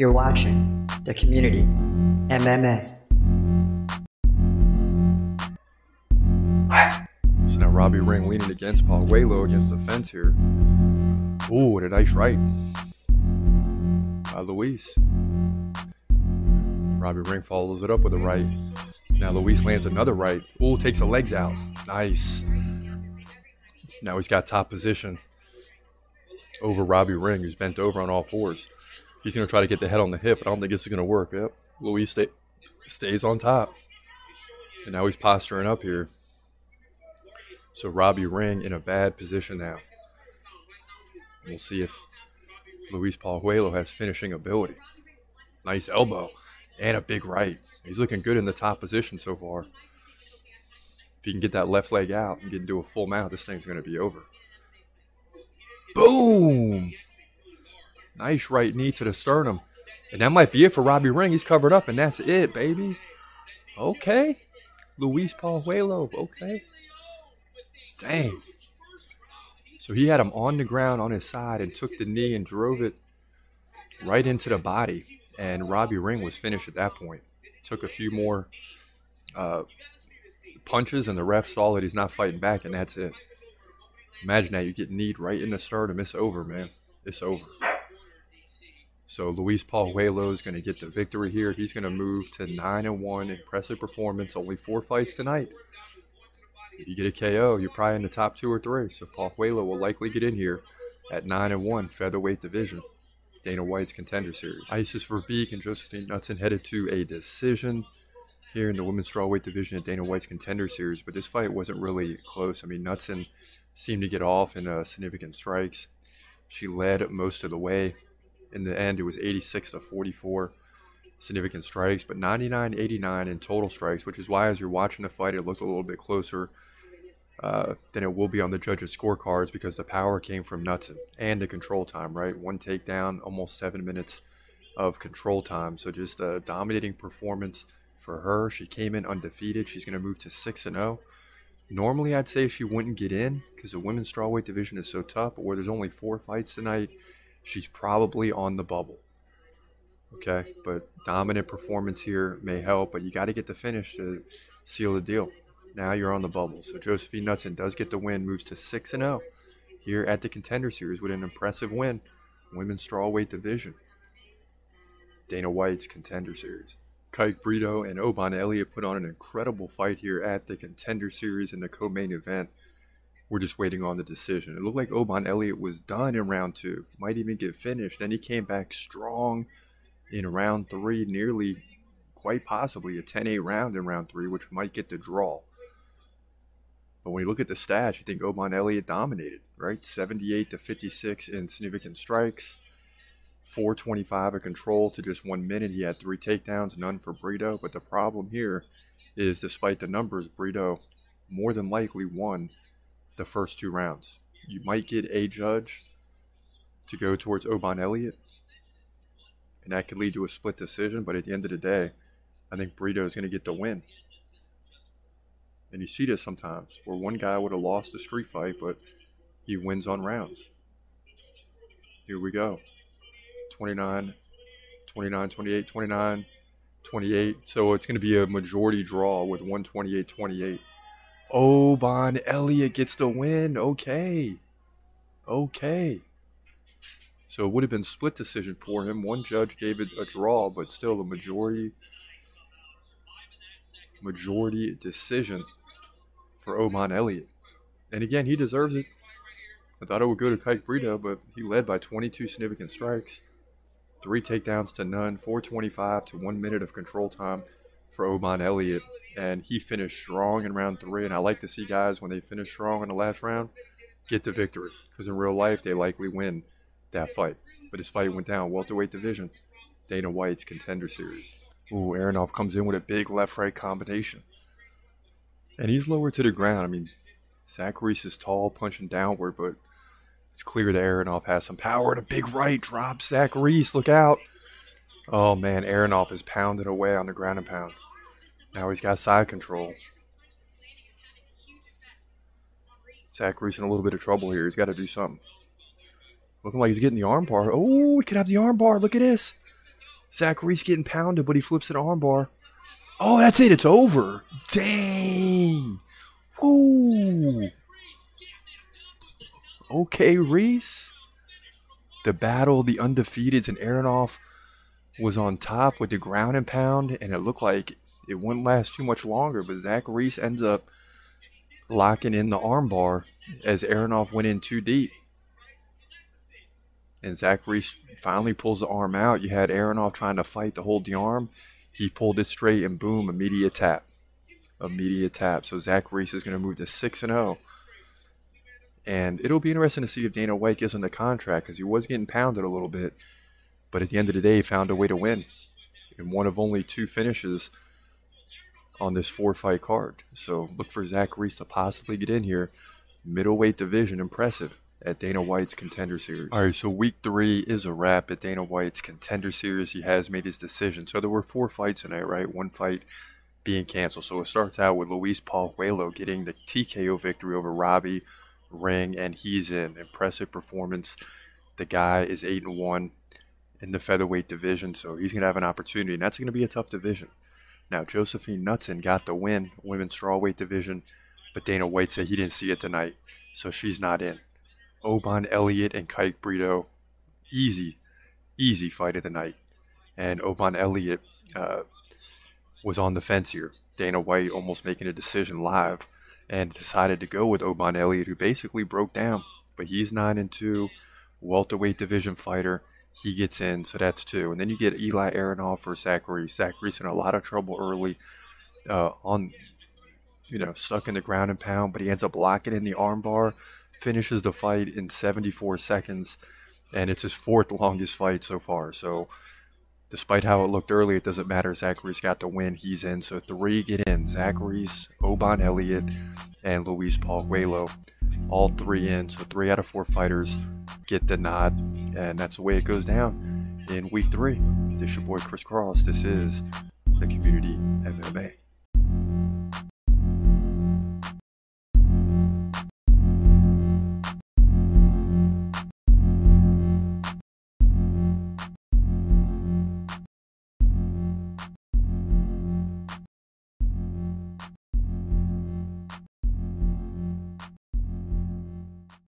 You're watching the community MMA. So now Robbie Ring leaning against Pajuelo against the fence here. Ooh, what a nice right by Luis. Robbie Ring follows it up with a right. Now Luis lands another right. Ooh, takes the legs out. Nice. Now he's got top position over Robbie Ring, who's bent over on all fours. He's going to try to get the head on the hip, but I don't think this is going to work. Yep. Luis stay, stays on top. And now he's posturing up here. So Robbie Ring in a bad position now. We'll see if Luis Pajuelo has finishing ability. Nice elbow and a big right. He's looking good in the top position so far. If he can get that left leg out and get into a full mount, this thing's going to be over. Boom! Nice right knee to the sternum. And that might be it for Robbie Ring. He's covered up, and that's it, baby. Okay. Luis Pajuelo. Okay. Dang. So he had him on the ground on his side and took the knee and drove it right into the body. And Robbie Ring was finished at that point. Took a few more uh, punches, and the ref saw that he's not fighting back, and that's it. Imagine that you get kneed right in the sternum. It's over, man. It's over. So Luis Pajuelo is going to get the victory here. He's going to move to nine and one. Impressive performance. Only four fights tonight. If you get a KO, you're probably in the top two or three. So Pajuelo will likely get in here at nine and one featherweight division. Dana White's contender series. Isis Verbeek and Josefine Knutsson headed to a decision here in the women's strawweight division at Dana White's contender series, but this fight wasn't really close. I mean, Knutsson seemed to get off in uh, significant strikes. She led most of the way. In the end, it was 86 to 44 significant strikes, but 99 89 in total strikes, which is why as you're watching the fight, it looked a little bit closer uh, than it will be on the judges' scorecards because the power came from Knutsson and the control time, right? One takedown, almost seven minutes of control time. So just a dominating performance for her. She came in undefeated. She's going to move to 6 and 0. Normally, I'd say she wouldn't get in because the women's strawweight division is so tough. But where there's only four fights tonight, she's probably on the bubble. Okay, but dominant performance here may help, but you got to get the finish to seal the deal. Now you're on the bubble. So Josefine Knutsson does get the win, moves to 6 and 0 here at the Contender Series with an impressive win, women's strawweight division. Dana White's Contender Series. Kike Brito and Oban Elliott put on an incredible fight here at the Contender Series in the co-main event. We're just waiting on the decision. It looked like Oban Elliott was done in round two, might even get finished. Then he came back strong in round three, nearly, quite possibly, a 10-8 round in round three, which might get the draw. But when you look at the stats, you think Oban Elliott dominated, right? 78 to 56 in significant strikes, 425 of control to just one minute. He had three takedowns, none for Brito. But the problem here is, despite the numbers, Brito more than likely won the first two rounds. You might get a judge to go towards Oban Elliott, and that could lead to a split decision. But at the end of the day, I think Brito is going to get the win. And you see this sometimes where one guy would have lost the street fight, but he wins on rounds. Here we go 29, 29, 28, 29, 28. So it's going to be a majority draw with 128 28. Oban Elliott gets the win. Okay. Okay. So it would have been split decision for him. One judge gave it a draw, but still a majority majority decision for Oban Elliott. And again, he deserves it. I thought it would go to Kike Brito, but he led by 22 significant strikes, three takedowns to none, 425 to one minute of control time for Oban Elliott. And he finished strong in round three. And I like to see guys, when they finish strong in the last round, get the victory. Because in real life, they likely win that fight. But his fight went down welterweight division, Dana White's contender series. Ooh, Aronov comes in with a big left-right combination. And he's lower to the ground. I mean, Zach Reese is tall, punching downward, but it's clear that Aronov has some power. And a big right drop. Zach Reese, look out. Oh, man, Aronov is pounding away on the ground and pound. Now he's got side control. Zach Reese in a little bit of trouble here. He's got to do something. Looking like he's getting the armbar. Oh, he could have the armbar. Look at this. Zach Reese getting pounded, but he flips an armbar. Oh, that's it. It's over. Dang. Ooh. Okay, Reese. The battle, the undefeateds, and Aronov was on top with the ground and pound, and it looked like it wouldn't last too much longer. But Zach Reese ends up locking in the armbar as Aronov went in too deep. And Zach Reese finally pulls the arm out. You had Aronov trying to fight to hold the arm. He pulled it straight and boom, immediate tap. Immediate tap. So Zach Reese is going to move to 6 and 0. And it'll be interesting to see if Dana White gives him the contract because he was getting pounded a little bit. But at the end of the day, he found a way to win in one of only two finishes on this four fight card. So look for Zach Reese to possibly get in here. Middleweight division, impressive at Dana White's Contender Series. All right, so week three is a wrap at Dana White's Contender Series. He has made his decision. So there were four fights tonight, right? One fight being canceled. So it starts out with Luis Pajuelo getting the TKO victory over Robbie Ring, and he's in. Impressive performance. The guy is 8 and 1 in the featherweight division, so he's going to have an opportunity, and that's going to be a tough division. Now, Josefine Knutsson got the win, women's strawweight division, but Dana White said he didn't see it tonight, so she's not in. Oban Elliott and Kike Brito, easy, easy fight of the night. And Oban Elliott uh, was on the fence here. Dana White almost making a decision live and decided to go with Oban Elliott, who basically broke down. But he's 9 and 2, welterweight division fighter he gets in, so that's two. And then you get Eli Aronov or Zach Reese. Zach Reese in a lot of trouble early uh, on, you know, stuck in the ground and pound, but he ends up locking in the armbar, finishes the fight in 74 seconds, and it's his fourth longest fight so far. So despite how it looked early, it doesn't matter. Zach Reese got the win. He's in. So three get in. Zach Reese, Oban Elliott, and Luis Pajuelo. All three in. So three out of four fighters get the nod. And that's the way it goes down in week three. This is your boy Chris Cross. This is the Community MMA.